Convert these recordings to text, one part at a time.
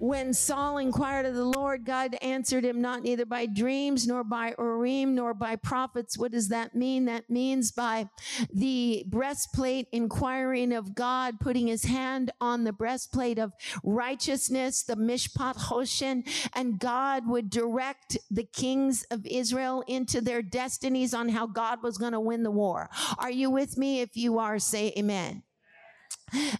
When Saul inquired of the Lord, God answered him not neither by dreams, nor by Urim, nor by prophets. What does that mean? That means by the breastplate inquiring of God, putting his hand on the breastplate of righteousness, the Mishpat Hoshen, and God would direct the kings of Israel into their destinies on how God was going to win the war. Are you with me? If you are, say amen.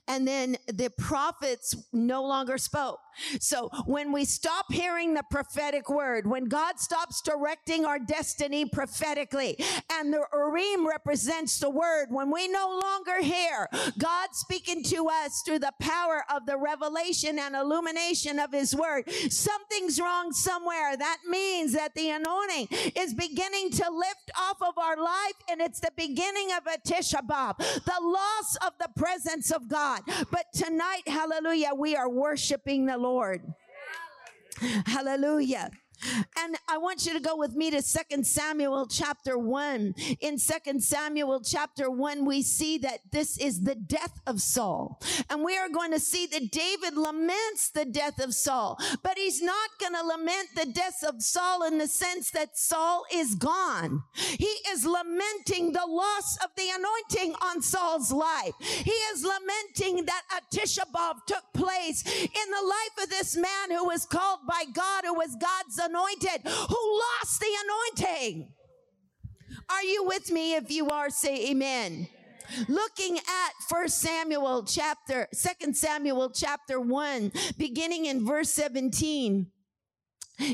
And then the prophets no longer spoke. So when we stop hearing the prophetic word, when God stops directing our destiny prophetically, and the Urim represents the word, when we no longer hear God speaking to us through the power of the revelation and illumination of his word, something's wrong somewhere. That means that the anointing is beginning to lift off of our life, and it's the beginning of a Tisha B'Av, the loss of the presence of God. But tonight, hallelujah, we are worshiping the Lord. Hallelujah. And I want you to go with me to Second Samuel chapter 1. In Second Samuel chapter 1, we see that this is the death of Saul. And we are going to see that David laments the death of Saul, but he's not going to lament the death of Saul in the sense that Saul is gone. He is lamenting the loss of the anointing on Saul's life. He is lamenting that a Tisha B'Av took place in the life of this man who was called by God, who was God's anointed, who lost the anointing. Are you with me? If you are, say amen. Looking at First Samuel chapter, Second Samuel chapter 1, beginning in verse 17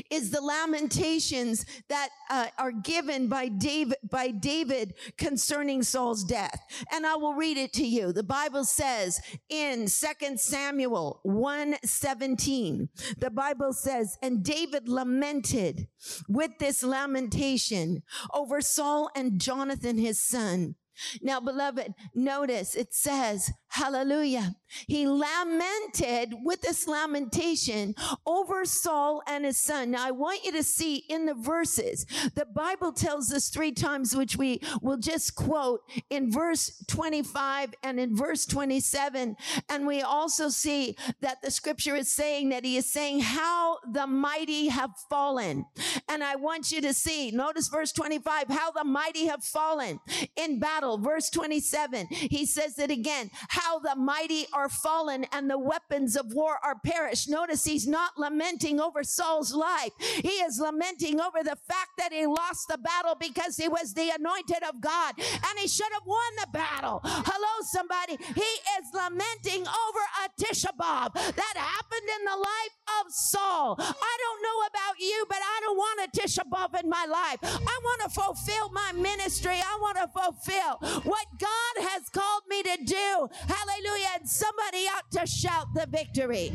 is the lamentations that uh, are given by David by David concerning Saul's death. And I will read it to you. The Bible says in 2 Samuel 1:17, the Bible says, "And David lamented with this lamentation over Saul and Jonathan his son." Now, beloved, notice it says, hallelujah. He lamented with this lamentation over Saul and his son. Now, I want you to see in the verses, the Bible tells us three times, which we will just quote in verse 25 and in verse 27. And we also see that the scripture is saying that he is saying how the mighty have fallen. And I want you to see, notice verse 25, how the mighty have fallen in battle. Verse 27, he says it again, how the mighty are fallen and the weapons of war are perished. Notice he's not lamenting over Saul's life. He is lamenting over the fact that he lost the battle because he was the anointed of God and he should have won the battle. Hello, somebody. He is lamenting over a Tisha B'Av that happened in the life of Saul. I don't know about you, but I don't want a Tisha B'Av in my life. I want to fulfill my ministry. I want to fulfill what God has called me to do. Hallelujah. And somebody ought to shout the victory.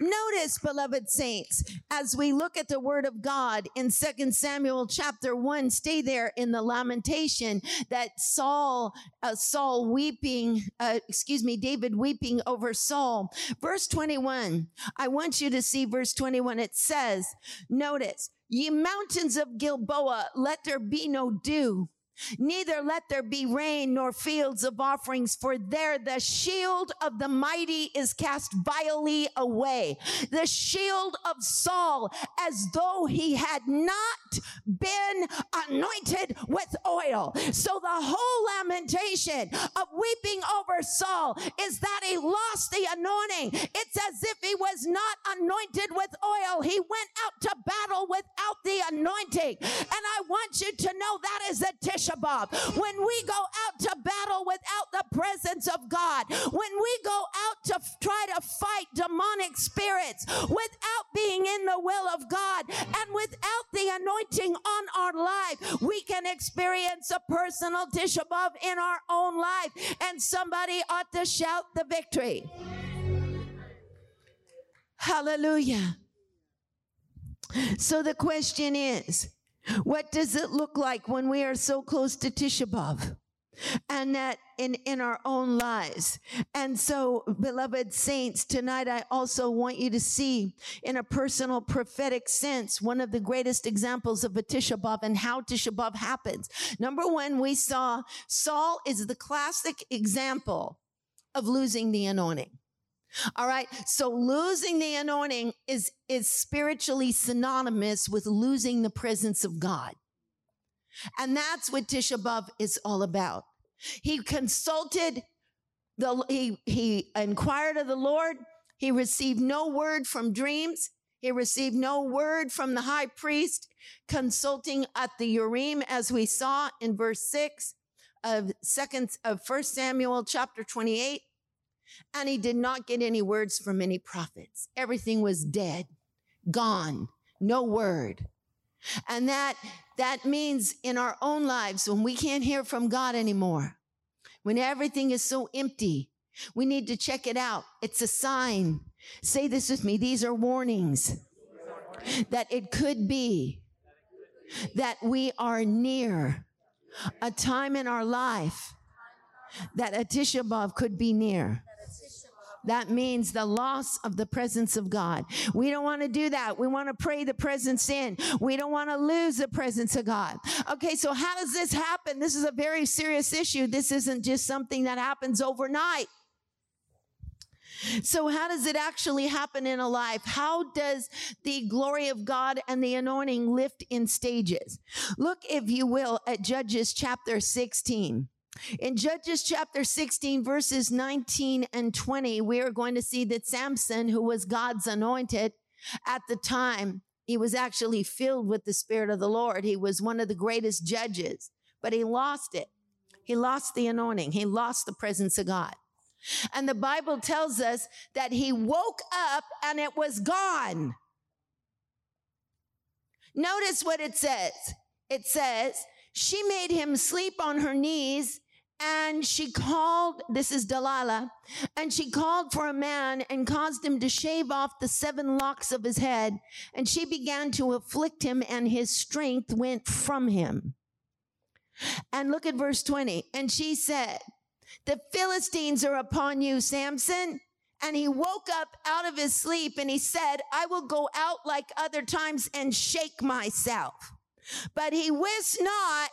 Notice, beloved saints, as we look at the word of God in Second Samuel chapter 1, stay there in the lamentation that Saul, uh, Saul weeping, uh, excuse me, David weeping over Saul. Verse 21, I want you to see verse 21. It says, notice, Ye mountains of Gilboa, let there be no dew. Neither let there be rain nor fields of offerings, for there the shield of the mighty is cast vilely away. The shield of Saul, as though he had not been anointed with oil. So the whole lamentation of weeping over Saul is that he lost the anointing. It's as if he was not anointed with oil. He went out to battle without the anointing. And I want you to know that is a Tisha B'Av. When we go out to battle without the presence of God, when we go out to f- try to fight demonic spirits without being in the will of God and without the anointing on our life, we can experience a personal Tisha B'Av in our own life. And somebody ought to shout the victory. Hallelujah. So the question is, what does it look like when we are so close to Tisha B'Av? and that in, in our own lives. And so, beloved saints, tonight I also want you to see in a personal prophetic sense one of the greatest examples of a Tisha B'Av and how Tisha B'Av happens. Number one, we saw Saul is the classic example of losing the anointing. All right. So losing the anointing is, is spiritually synonymous with losing the presence of God. And that's what Tisha B'Av is all about. He consulted the, he, he inquired of the Lord. He received no word from dreams. He received no word from the high priest consulting at the Urim, as we saw in verse six of second of first Samuel chapter 28. And he did not get any words from any prophets. Everything was dead, gone, no word. And that, that means in our own lives, when we can't hear from God anymore, when everything is so empty, we need to check it out. It's a sign. Say this with me. These are warnings that it could be that we are near a time in our life that a Tisha could be near. That means the loss of the presence of God. We don't want to do that. We want to pray the presence in. We don't want to lose the presence of God. Okay, so how does this happen? This is a very serious issue. This isn't just something that happens overnight. So, how does it actually happen in a life? How does the glory of God and the anointing lift in stages? Look, if you will, at Judges chapter 16. In Judges chapter 16, verses 19 and 20, we are going to see that Samson, who was God's anointed at the time, he was actually filled with the Spirit of the Lord. He was one of the greatest judges, but he lost it. He lost the anointing. He lost the presence of God. And the Bible tells us that he woke up and it was gone. Notice what it says. It says, she made him sleep on her knees and she called, this is Delilah, and she called for a man and caused him to shave off the seven locks of his head. And she began to afflict him, and his strength went from him. And look at verse 20. And she said, The Philistines are upon you, Samson. And he woke up out of his sleep and he said, I will go out like other times and shake myself. But he wist not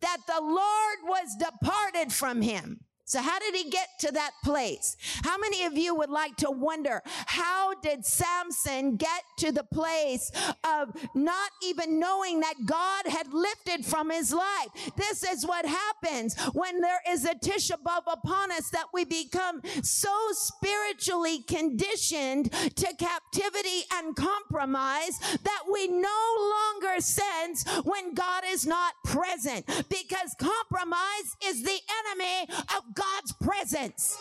that the Lord was departed from him. So how did he get to that place? How many of you would like to wonder, how did Samson get to the place of not even knowing that God had lifted from his life? This is what happens when there is a Tisha B'Av upon us that we become so spiritually conditioned to captivity and compromise that we no longer sense when God is not present because compromise is the enemy of God's presence.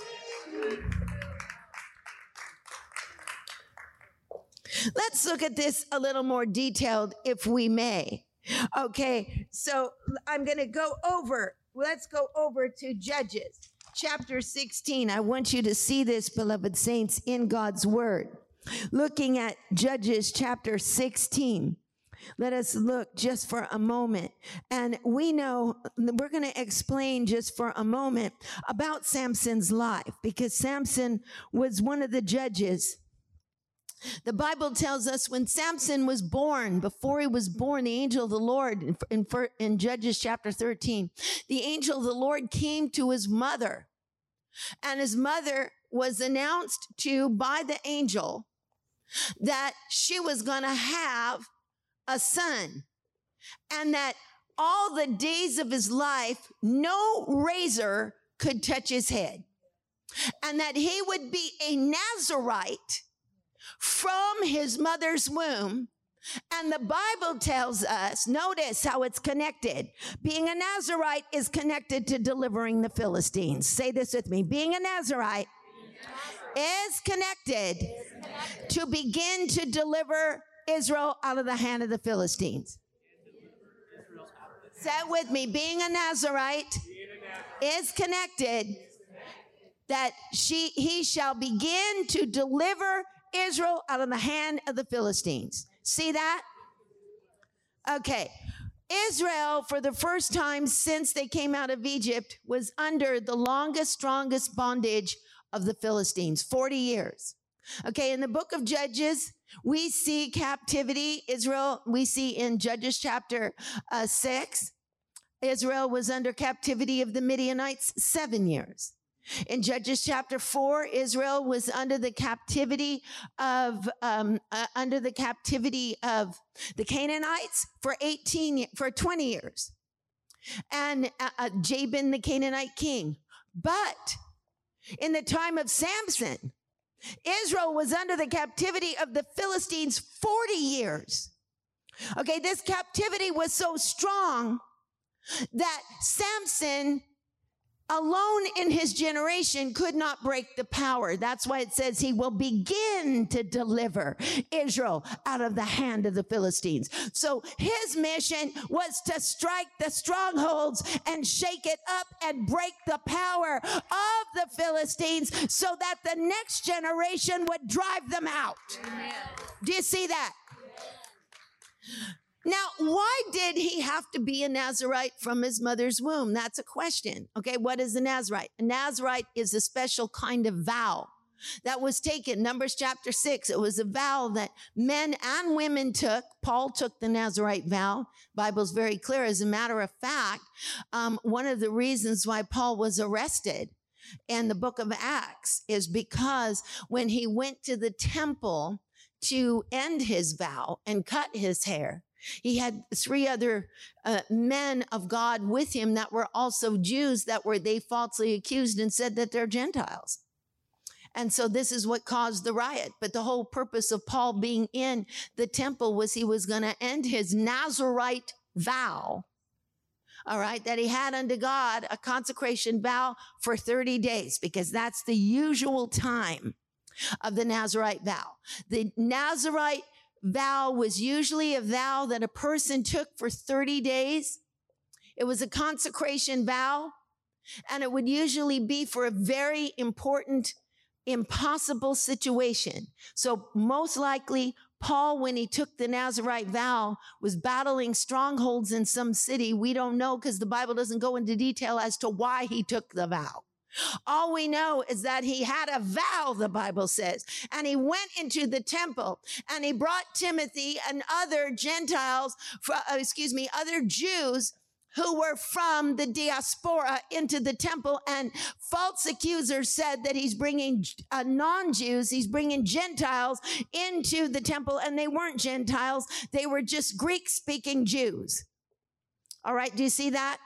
Let's look at this a little more detailed, if we may. Okay, so I'm going to go over, let's go over to Judges chapter 16. I want you to see this, beloved saints, in God's word. Looking at Judges chapter 16. Let us look just for a moment. And we know we're going to explain just for a moment about Samson's life because Samson was one of the judges. The Bible tells us when Samson was born, before he was born, the angel of the Lord in, in, in Judges chapter 13, the angel of the Lord came to his mother and his mother was announced to by the angel that she was going to have a son and that all the days of his life, no razor could touch his head and that he would be a Nazarite from his mother's womb. And the Bible tells us, notice how it's connected. Being a Nazarite is connected to delivering the Philistines. Say this with me. Being a Nazarite is connected to begin to deliver Israel out of the hand of the Philistines. Say with me, being a Nazarite is connected that she he shall begin to deliver Israel out of the hand of the Philistines. See that? Okay. Israel, for the first time since they came out of Egypt, was under the longest, strongest bondage of the Philistines 40 years. Okay, in the book of Judges, we see captivity. Israel, we see in Judges chapter uh, 6, Israel was under captivity of the Midianites seven years. In Judges chapter four, Israel was under the captivity of um, uh, under the captivity of the Canaanites for eighteen for twenty years, and uh, uh, Jabin the Canaanite king. But in the time of Samson, Israel was under the captivity of the Philistines forty years. Okay, this captivity was so strong that Samson alone in his generation could not break the power. That's why it says he will begin to deliver Israel out of the hand of the Philistines. So his mission was to strike the strongholds and shake it up and break the power of the Philistines so that the next generation would drive them out. Amen. Do you see that? Now, why did he have to be a Nazarite from his mother's womb? That's a question. Okay, what is a Nazarite? A Nazarite is a special kind of vow that was taken. Numbers chapter six. It was a vow that men and women took. Paul took the Nazarite vow. Bible's very clear. As a matter of fact, um, one of the reasons why Paul was arrested in the book of Acts is because when he went to the temple to end his vow and cut his hair, he had three other uh, men of God with him that were also Jews that were they falsely accused and said that they're Gentiles. And so this is what caused the riot. But the whole purpose of Paul being in the temple was he was going to end his Nazarite vow. All right, that he had unto God a consecration vow for 30 days because that's the usual time of the Nazarite vow. The Nazarite vow was usually a vow that a person took for 30 days. It was a consecration vow, and it would usually be for a very important, impossible situation. So most likely, Paul, when he took the Nazarite vow, was battling strongholds in some city. We don't know because the Bible doesn't go into detail as to why he took the vow. All we know is that he had a vow, the Bible says, and he went into the temple and he brought Timothy and other Gentiles, uh, excuse me, other Jews who were from the diaspora into the temple and false accusers said that he's bringing uh, non-Jews, he's bringing Gentiles into the temple and they weren't Gentiles. They were just Greek speaking Jews. All right. Do you see that?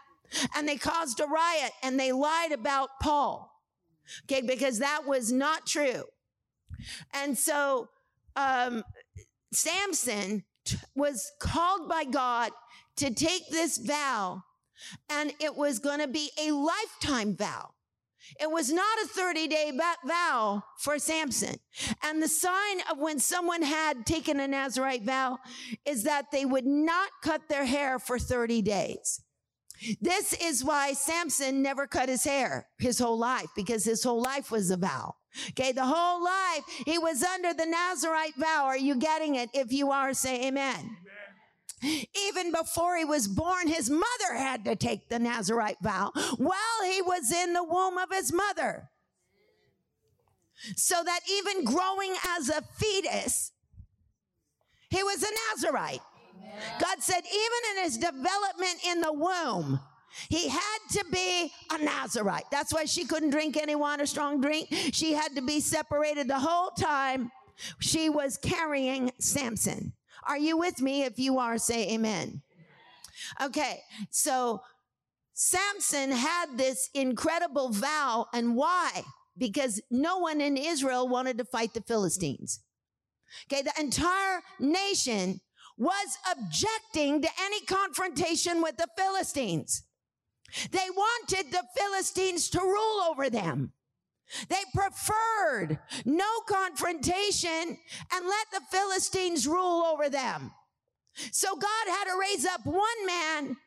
And they caused a riot and they lied about Paul. Okay, because that was not true. And so um, Samson t- was called by God to take this vow, and it was going to be a lifetime vow. It was not a 30 day vow for Samson. And the sign of when someone had taken a Nazarite vow is that they would not cut their hair for 30 days. This is why Samson never cut his hair his whole life because his whole life was a vow. Okay. The whole life he was under the Nazarite vow. Are you getting it? If you are, say amen. amen. Even before he was born, his mother had to take the Nazarite vow while he was in the womb of his mother. So that even growing as a fetus, he was a Nazarite. God said, even in his development in the womb, he had to be a Nazarite. That's why she couldn't drink any wine or strong drink. She had to be separated the whole time she was carrying Samson. Are you with me? If you are, say amen. Okay, so Samson had this incredible vow, and why? Because no one in Israel wanted to fight the Philistines. Okay, the entire nation was objecting to any confrontation with the Philistines. They wanted the Philistines to rule over them. They preferred no confrontation and let the Philistines rule over them. So God had to raise up one man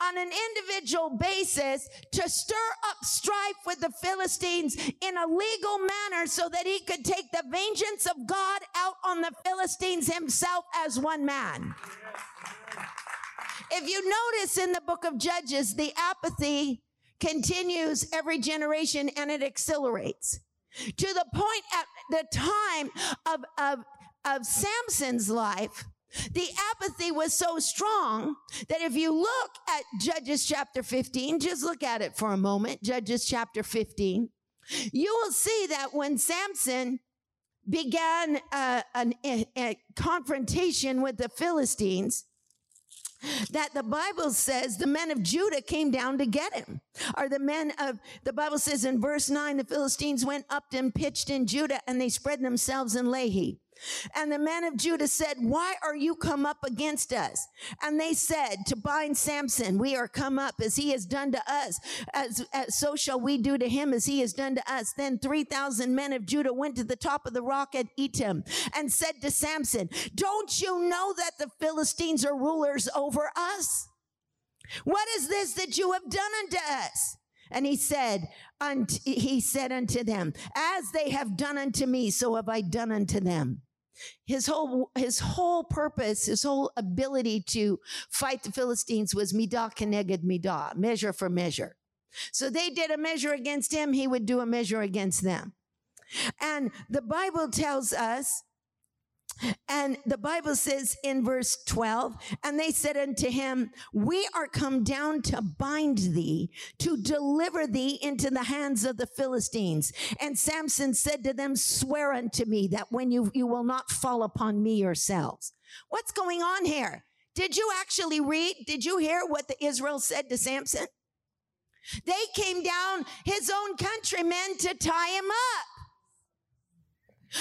on an individual basis to stir up strife with the Philistines in a legal manner so that he could take the vengeance of God out on the Philistines himself as one man. If you notice in the book of Judges, the apathy continues every generation and it accelerates to the point at the time of, of, of Samson's life the apathy was so strong that if you look at Judges chapter 15, just look at it for a moment, Judges chapter 15, you will see that when Samson began uh, a, a confrontation with the Philistines, that the Bible says the men of Judah came down to get him. Or the men of, the Bible says in verse 9, the Philistines went up and pitched in Judah and they spread themselves in Lehi. And the men of Judah said, Why are you come up against us? And they said, To bind Samson, we are come up as he has done to us, as, as so shall we do to him as he has done to us. Then 3,000 men of Judah went to the top of the rock at Etam and said to Samson, Don't you know that the Philistines are rulers over us? What is this that you have done unto us? And he said, he said unto them, as they have done unto me, so have I done unto them. His whole, his whole purpose, his whole ability to fight the Philistines was midah keneged midah, measure for measure. So they did a measure against him, he would do a measure against them. And the Bible tells us and the Bible says in verse 12, and they said unto him, We are come down to bind thee, to deliver thee into the hands of the Philistines. And Samson said to them, Swear unto me that when you, you will not fall upon me yourselves. What's going on here? Did you actually read? Did you hear what the Israel said to Samson? They came down, his own countrymen, to tie him up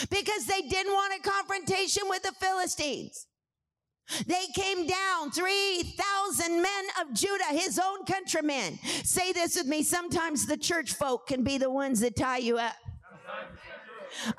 because they didn't want a confrontation with the Philistines. They came down, 3,000 men of Judah, his own countrymen. Say this with me. Sometimes the church folk can be the ones that tie you up.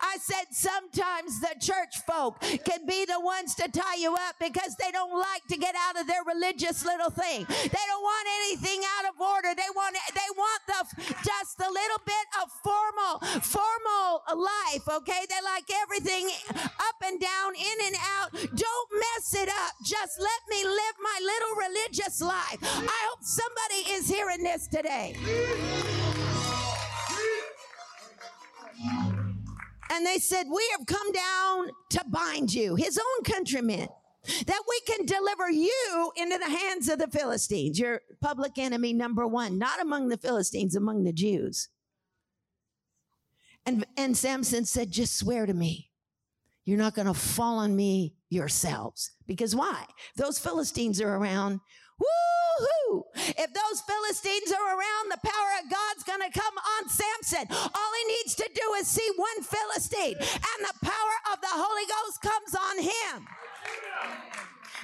I said sometimes the church folk can be the ones to tie you up because they don't like to get out of their religious little thing. They don't want anything out of order. They want they want the just a little bit of formal formal life, okay? They like everything up and down, in and out. Don't mess it up. Just let me live my little religious life. I hope somebody is hearing this today. And they said, We have come down to bind you, his own countrymen, that we can deliver you into the hands of the Philistines, your public enemy number one, not among the Philistines, among the Jews. And, and Samson said, Just swear to me. You're not going to fall on me yourselves. Because why? Those Philistines are around. Woohoo! If those Philistines are around, the power of God's going to come on Samson. All he needs to do is see one Philistine, and the power of the Holy Ghost comes on him.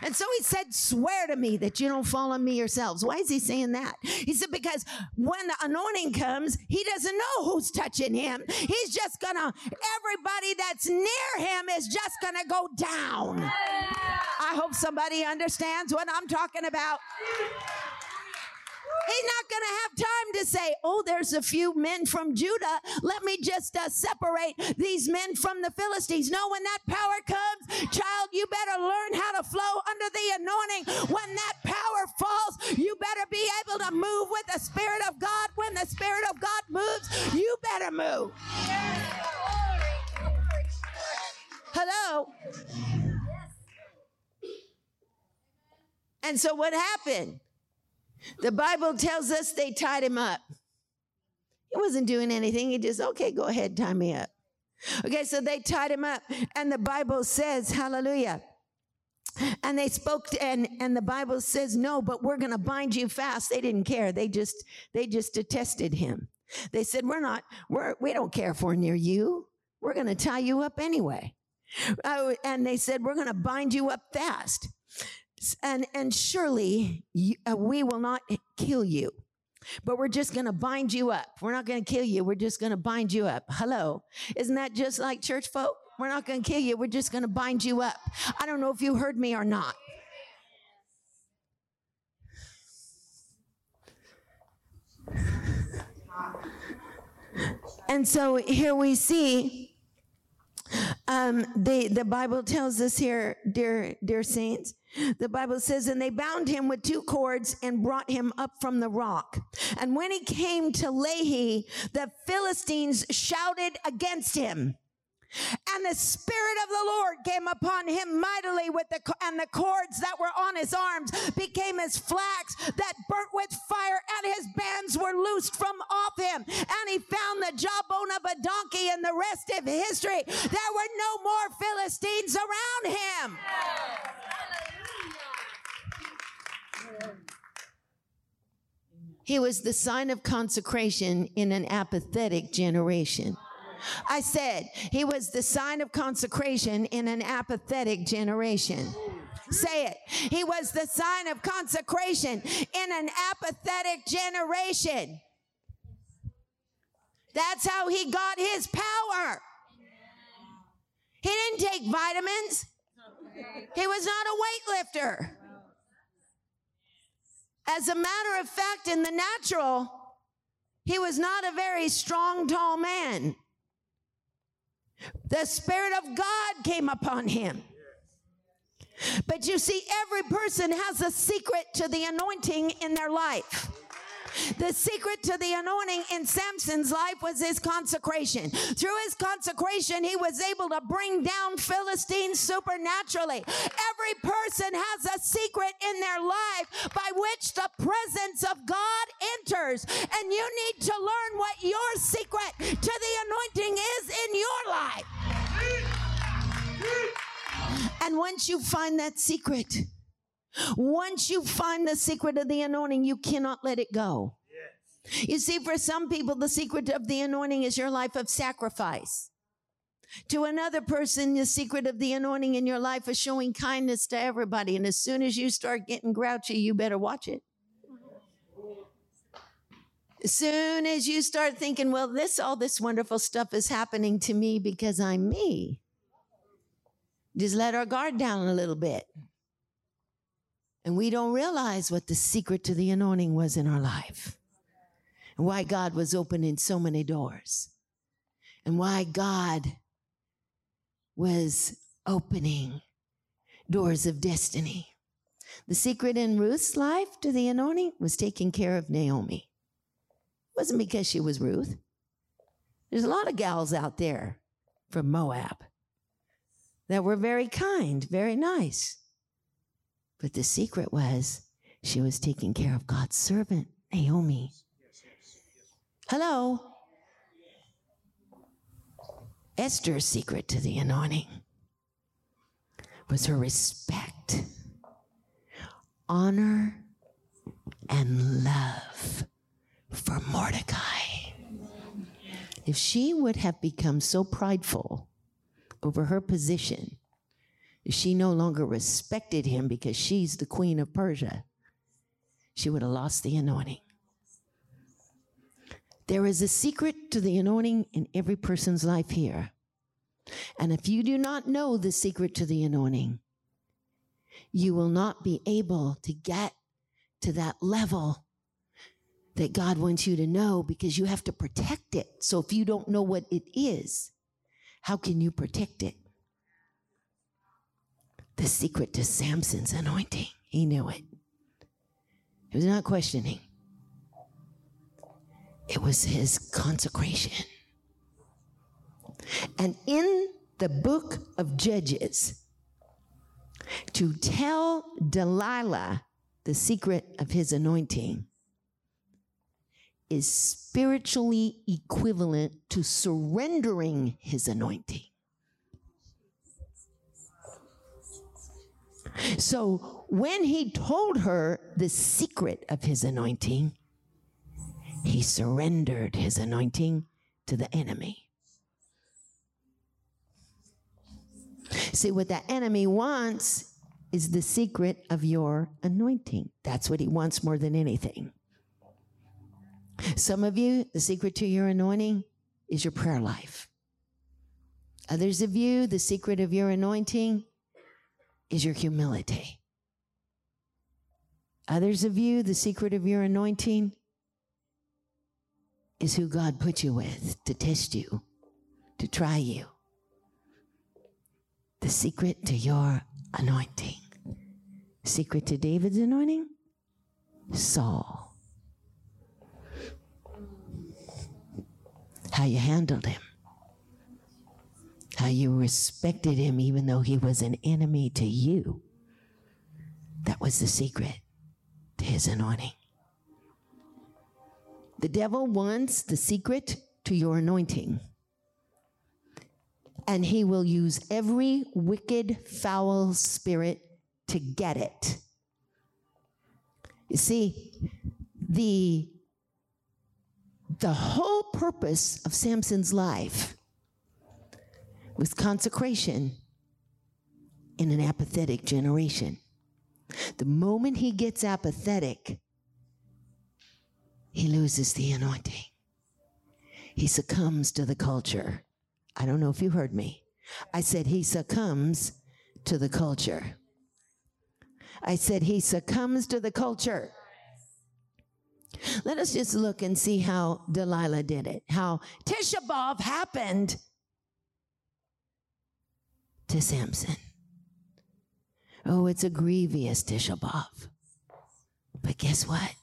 And so he said, Swear to me that you don't fall on me yourselves. Why is he saying that? He said, Because when the anointing comes, he doesn't know who's touching him. He's just gonna, everybody that's near him is just gonna go down. I hope somebody understands what I'm talking about. He's not going to have time to say, oh, there's a few men from Judah. Let me just uh, separate these men from the Philistines. No, when that power comes, child, you better learn how to flow under the anointing. When that power falls, you better be able to move with the Spirit of God. When the Spirit of God moves, you better move. Hello? And so what happened? The Bible tells us they tied him up. He wasn't doing anything. He just, okay, go ahead, tie me up. Okay, so they tied him up. And the Bible says, hallelujah. And they spoke to, and, and the Bible says, no, but we're going to bind you fast. They didn't care. They just, they just detested him. They said, we're not, we're, we don't care for near you. We're going to tie you up anyway. Uh, and they said, we're going to bind you up fast and, and surely you, uh, we will not kill you, but we're just going to bind you up. We're not going to kill you. We're just going to bind you up. Hello. Isn't that just like church folk? We're not going to kill you. We're just going to bind you up. I don't know if you heard me or not. And so here we see um, the the Bible tells us here, dear dear saints, the Bible says, and they bound him with two cords and brought him up from the rock. And when he came to Lehi, the Philistines shouted against him. And the Spirit of the Lord came upon him mightily with the, and the cords that were on his arms became as flax that burnt with fire and his bands were loosed from off him. And he found the jawbone of a donkey and the rest of history. There were no more Philistines around him. He was the sign of consecration in an apathetic generation. I said he was the sign of consecration in an apathetic generation. Say it. He was the sign of consecration in an apathetic generation. That's how he got his power. He didn't take vitamins. He was not a weightlifter. As a matter of fact, in the natural, he was not a very strong, tall man. The Spirit of God came upon him. But you see, every person has a secret to the anointing in their life. The secret to the anointing in Samson's life was his consecration. Through his consecration, he was able to bring down Philistines supernaturally. Every person has a secret in their life by which the presence of God enters. And you need to learn what your secret to the anointing is in your life. And once you find that secret, once you find the secret of the anointing, you cannot let it go. Yes. You see, for some people, the secret of the anointing is your life of sacrifice. To another person, the secret of the anointing in your life is showing kindness to everybody. And as soon as you start getting grouchy, you better watch it. As soon as you start thinking, well, this, all this wonderful stuff is happening to me because I'm me, just let our guard down a little bit. And we don't realize what the secret to the anointing was in our life. And why God was opening so many doors. And why God was opening doors of destiny. The secret in Ruth's life to the anointing was taking care of Naomi. It wasn't because she was Ruth. There's a lot of gals out there from Moab that were very kind, very nice. But the secret was she was taking care of God's servant, Naomi. Hello. Esther's secret to the anointing was her respect, honor, and love for Mordecai. If she would have become so prideful over her position she no longer respected him because she's the queen of Persia, she would have lost the anointing. There is a secret to the anointing in every person's life here. And if you do not know the secret to the anointing, you will not be able to get to that level that God wants you to know because you have to protect it. So if you don't know what it is, how can you protect it? The secret to Samson's anointing. He knew it. He was not questioning. It was his consecration. And in the book of Judges, to tell Delilah the secret of his anointing is spiritually equivalent to surrendering his anointing. So when he told her the secret of his anointing, he surrendered his anointing to the enemy. See, what that enemy wants is the secret of your anointing. That's what he wants more than anything. Some of you, the secret to your anointing is your prayer life. Others of you, the secret of your anointing is your humility. Others of you, the secret of your anointing is who God put you with to test you, to try you. The secret to your anointing. Secret to David's anointing? Saul. How you handled him. How you respected him even though he was an enemy to you. That was the secret to his anointing. The devil wants the secret to your anointing. And he will use every wicked, foul spirit to get it. You see, the, the whole purpose of Samson's life was consecration in an apathetic generation. The moment he gets apathetic, he loses the anointing. He succumbs to the culture. I don't know if you heard me. I said he succumbs to the culture. I said he succumbs to the culture. Let us just look and see how Delilah did it. How Tisha B'Av happened to Samson. Oh, it's a grievous Tisha B'Av. But guess what?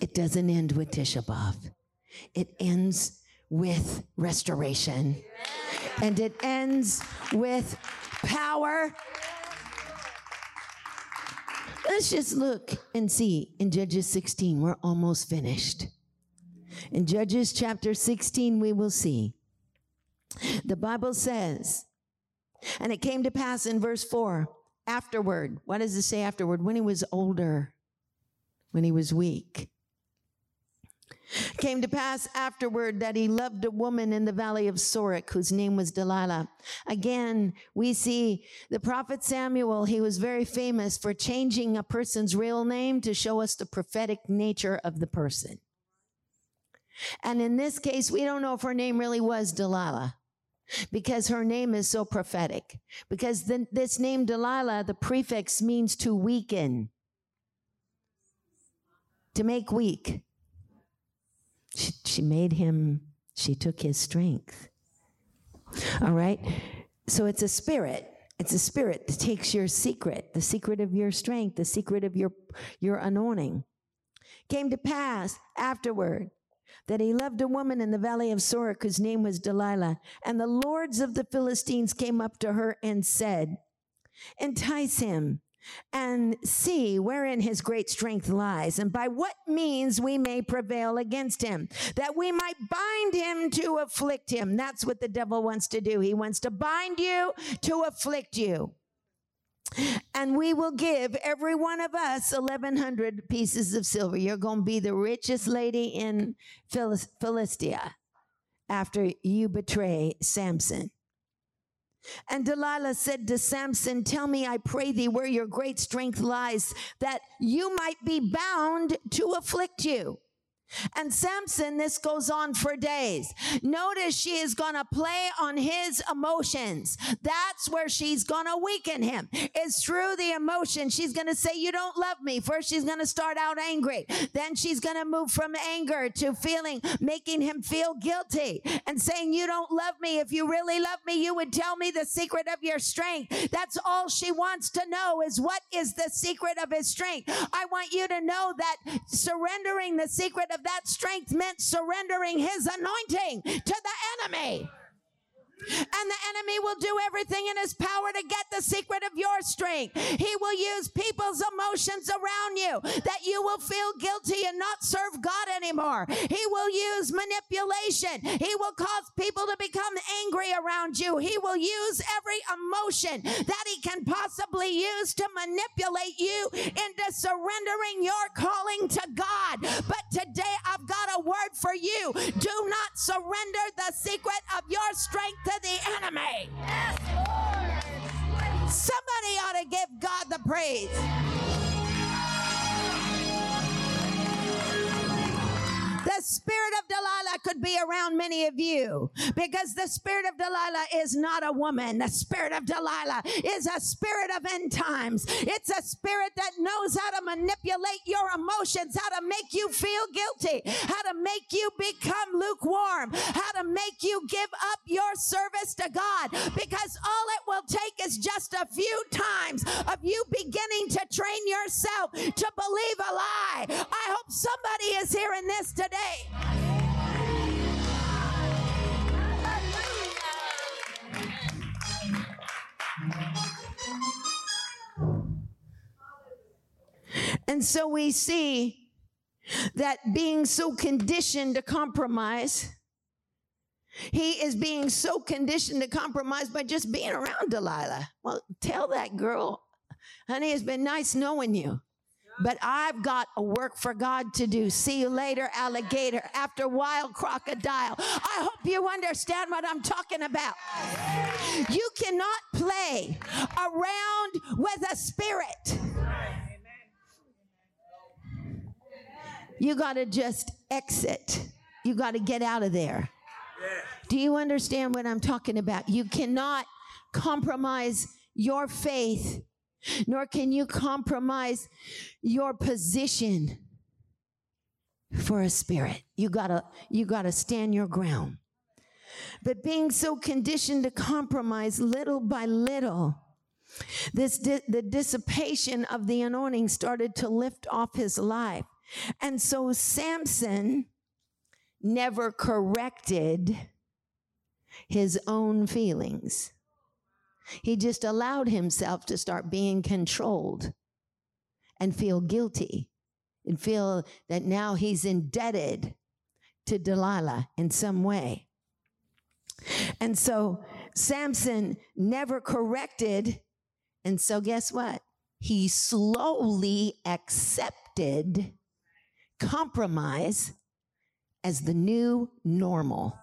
It doesn't end with Tisha B'Av. It ends with restoration. And it ends with power. Let's just look and see in Judges 16. We're almost finished. In Judges chapter 16, we will see. The Bible says, and it came to pass in verse 4 afterward. What does it say afterward? When he was older, when he was weak. Came to pass afterward that he loved a woman in the valley of Sorek whose name was Delilah. Again, we see the prophet Samuel, he was very famous for changing a person's real name to show us the prophetic nature of the person. And in this case, we don't know if her name really was Delilah because her name is so prophetic. Because the, this name Delilah, the prefix means to weaken, to make weak. She, she made him, she took his strength. All right? So it's a spirit. It's a spirit that takes your secret, the secret of your strength, the secret of your, your anointing. Came to pass afterward that he loved a woman in the valley of Sorek whose name was Delilah. And the lords of the Philistines came up to her and said, Entice him and see wherein his great strength lies, and by what means we may prevail against him, that we might bind him to afflict him. That's what the devil wants to do. He wants to bind you to afflict you. And we will give every one of us 1,100 pieces of silver. You're going to be the richest lady in Philistia after you betray Samson. And Delilah said to Samson, Tell me, I pray thee, where your great strength lies, that you might be bound to afflict you. And Samson, this goes on for days. Notice she is going to play on his emotions. That's where she's going to weaken him. It's through the emotion. She's going to say, You don't love me. First, she's going to start out angry. Then she's going to move from anger to feeling, making him feel guilty and saying, You don't love me. If you really love me, you would tell me the secret of your strength. That's all she wants to know is what is the secret of his strength. I want you to know that surrendering the secret of that strength meant surrendering his anointing to the enemy. And the enemy will do everything in his power to get the secret of your strength. He will use people's emotions around you that you will feel guilty and not serve God anymore. He will use manipulation. He will cause people to become angry around you. He will use every emotion that he can possibly use to manipulate you into surrendering your calling to God. But today I've got a word for you. Do not surrender the secret of your strength to the enemy. Yes, Somebody ought to give God the praise. The spirit of Delilah could be around many of you because the spirit of Delilah is not a woman. The spirit of Delilah is a spirit of end times. It's a spirit that knows how to manipulate your emotions, how to make you feel guilty, how to make you become lukewarm, how to make you give up your service to God because all it will take is just a few times of you beginning to train yourself to believe a lie. I hope somebody is hearing this today. And so we see that being so conditioned to compromise, he is being so conditioned to compromise by just being around Delilah. Well, tell that girl, honey, it's been nice knowing you. But I've got a work for God to do. See you later, alligator, after wild crocodile. I hope you understand what I'm talking about. You cannot play around with a spirit. You got to just exit. You got to get out of there. Do you understand what I'm talking about? You cannot compromise your faith nor can you compromise your position for a spirit. You gotta, you gotta stand your ground. But being so conditioned to compromise little by little, this di- the dissipation of the anointing started to lift off his life. And so Samson never corrected his own feelings. He just allowed himself to start being controlled and feel guilty and feel that now he's indebted to Delilah in some way. And so Samson never corrected. And so guess what? He slowly accepted compromise as the new normal.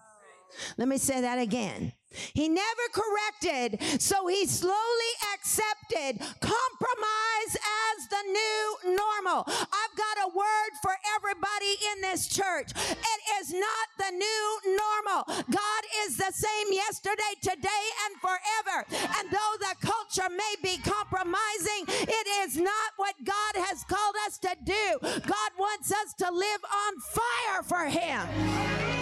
Let me say that again. He never corrected, so he slowly accepted compromise as the new normal. I've got a word for everybody in this church. It is not the new normal. God is the same yesterday, today, and forever. And though the culture may be compromising, it is not what God has called us to do. God wants us to live on fire for Him.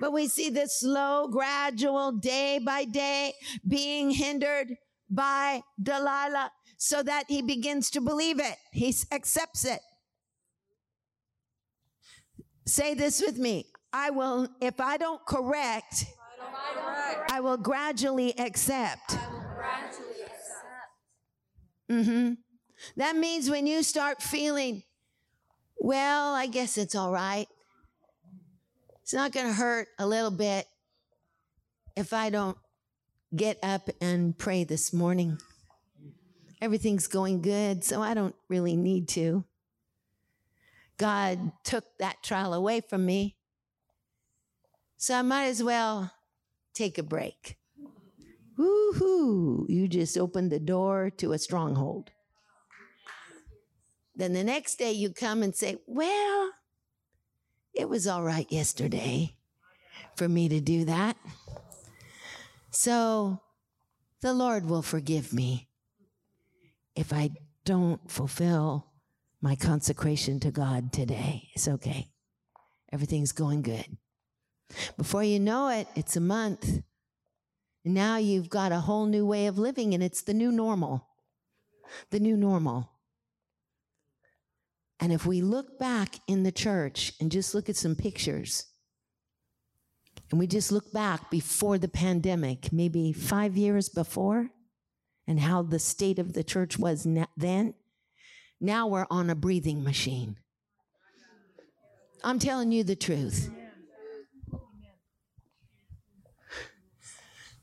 But we see this slow, gradual, day by day being hindered by Delilah so that he begins to believe it. He accepts it. Say this with me. I will, if I don't correct, I will gradually accept. Mm-hmm. That means when you start feeling, well, I guess it's all right. It's not going to hurt a little bit if I don't get up and pray this morning. Everything's going good, so I don't really need to. God took that trial away from me. So I might as well take a break. Woohoo! You just opened the door to a stronghold. Then the next day you come and say, Well, it was all right yesterday for me to do that. So the Lord will forgive me if I don't fulfill my consecration to God today. It's okay. Everything's going good. Before you know it, it's a month. Now you've got a whole new way of living, and it's the new normal. The new normal. And if we look back in the church and just look at some pictures, and we just look back before the pandemic, maybe five years before, and how the state of the church was then, now we're on a breathing machine. I'm telling you the truth.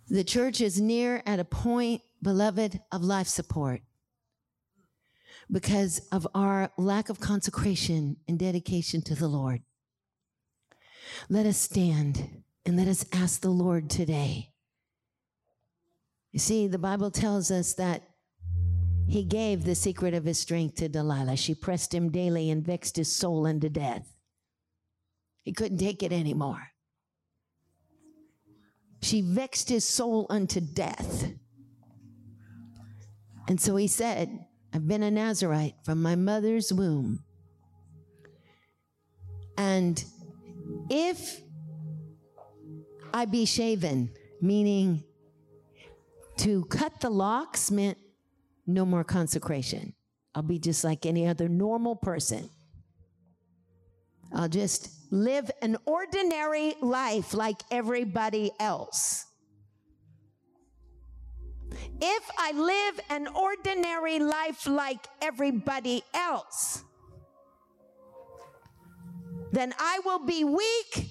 The church is near at a point, beloved, of life support because of our lack of consecration and dedication to the Lord. Let us stand and let us ask the Lord today. You see, the Bible tells us that he gave the secret of his strength to Delilah. She pressed him daily and vexed his soul unto death. He couldn't take it anymore. She vexed his soul unto death. And so he said, I've been a Nazarite from my mother's womb. And if I be shaven, meaning to cut the locks meant no more consecration. I'll be just like any other normal person. I'll just live an ordinary life like everybody else. If I live an ordinary life like everybody else, then I will be weak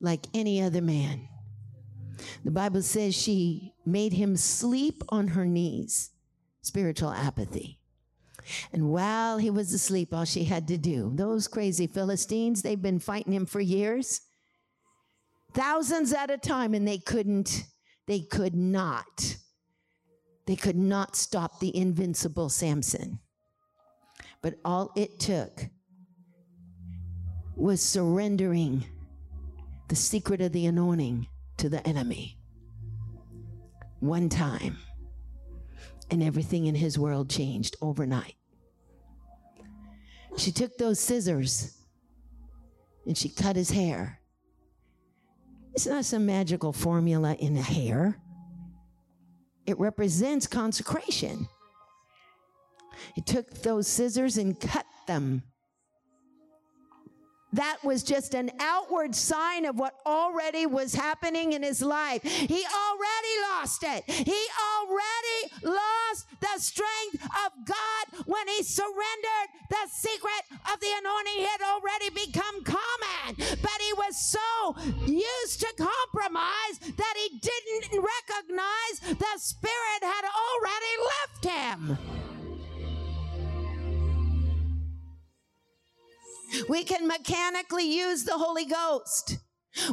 like any other man. The Bible says she made him sleep on her knees, spiritual apathy. And while he was asleep, all she had to do, those crazy Philistines, they've been fighting him for years, thousands at a time, and they couldn't, they could not, they could not stop the invincible Samson. But all it took was surrendering the secret of the anointing to the enemy. One time. And everything in his world changed overnight. She took those scissors and she cut his hair. It's not some magical formula in the hair. It represents consecration. He took those scissors and cut them that was just an outward sign of what already was happening in his life. He already lost it. He already lost the strength of God when he surrendered the secret of the anointing. Had already become common, but he was so used to compromise that he didn't recognize the Spirit had already left him. We can mechanically use the Holy Ghost.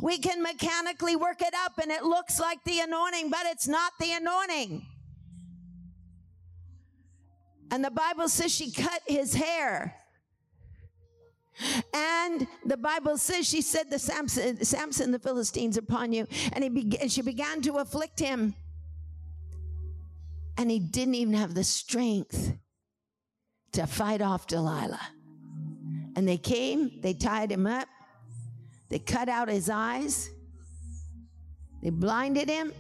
We can mechanically work it up and it looks like the anointing, but it's not the anointing. And the Bible says she cut his hair. And the Bible says she said the Samson, Samson, the Philistines upon you. And he began, she began to afflict him. And he didn't even have the strength to fight off Delilah. And they came, they tied him up, they cut out his eyes, they blinded him,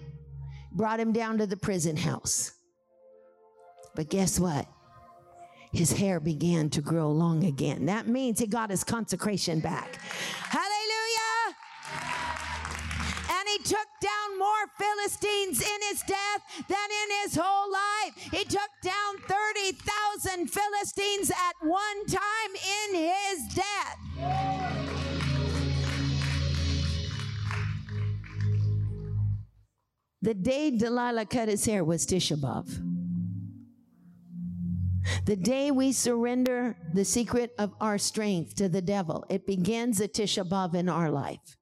brought him down to the prison house. But guess what? His hair began to grow long again. That means he got his consecration back. Hallelujah! More Philistines in his death than in his whole life. He took down 30,000 Philistines at one time in his death. The day Delilah cut his hair was Tisha B'Av. The day we surrender the secret of our strength to the devil, it begins at Tisha B'Av in our life.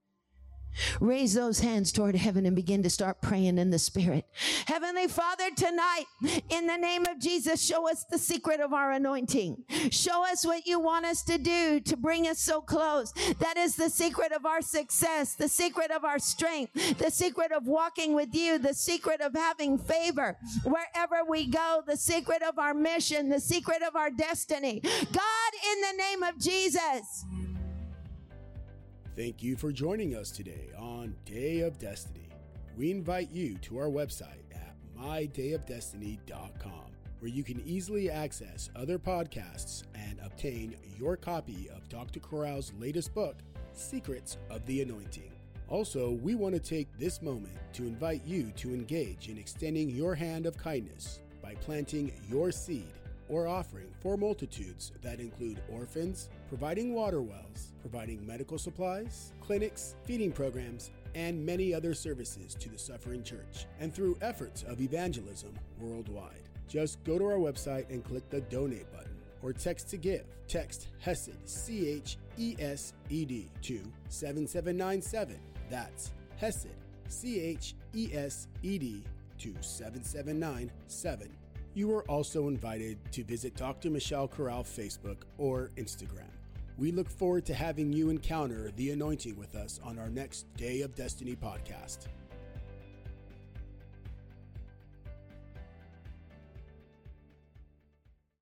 Raise those hands toward heaven and begin to start praying in the spirit. Heavenly Father, tonight, in the name of Jesus, show us the secret of our anointing. Show us what you want us to do to bring us so close. That is the secret of our success, the secret of our strength, the secret of walking with you, the secret of having favor wherever we go, the secret of our mission, the secret of our destiny. God, in the name of Jesus. Thank you for joining us today on Day of Destiny. We invite you to our website at mydayofdestiny.com, where you can easily access other podcasts and obtain your copy of Dr. Corral's latest book, Secrets of the Anointing. Also, we want to take this moment to invite you to engage in extending your hand of kindness by planting your seed or offering for multitudes that include orphans, providing water wells, providing medical supplies, clinics, feeding programs, and many other services to the suffering church, and through efforts of evangelism worldwide. Just go to our website and click the donate button or text to give. Text HESED, C H E S E D, to 7797. That's HESED, C H E S E D, to 7797 You are also invited to visit Dr. Michelle Corral Facebook or Instagram. We look forward to having you encounter the anointing with us on our next Day of Destiny podcast.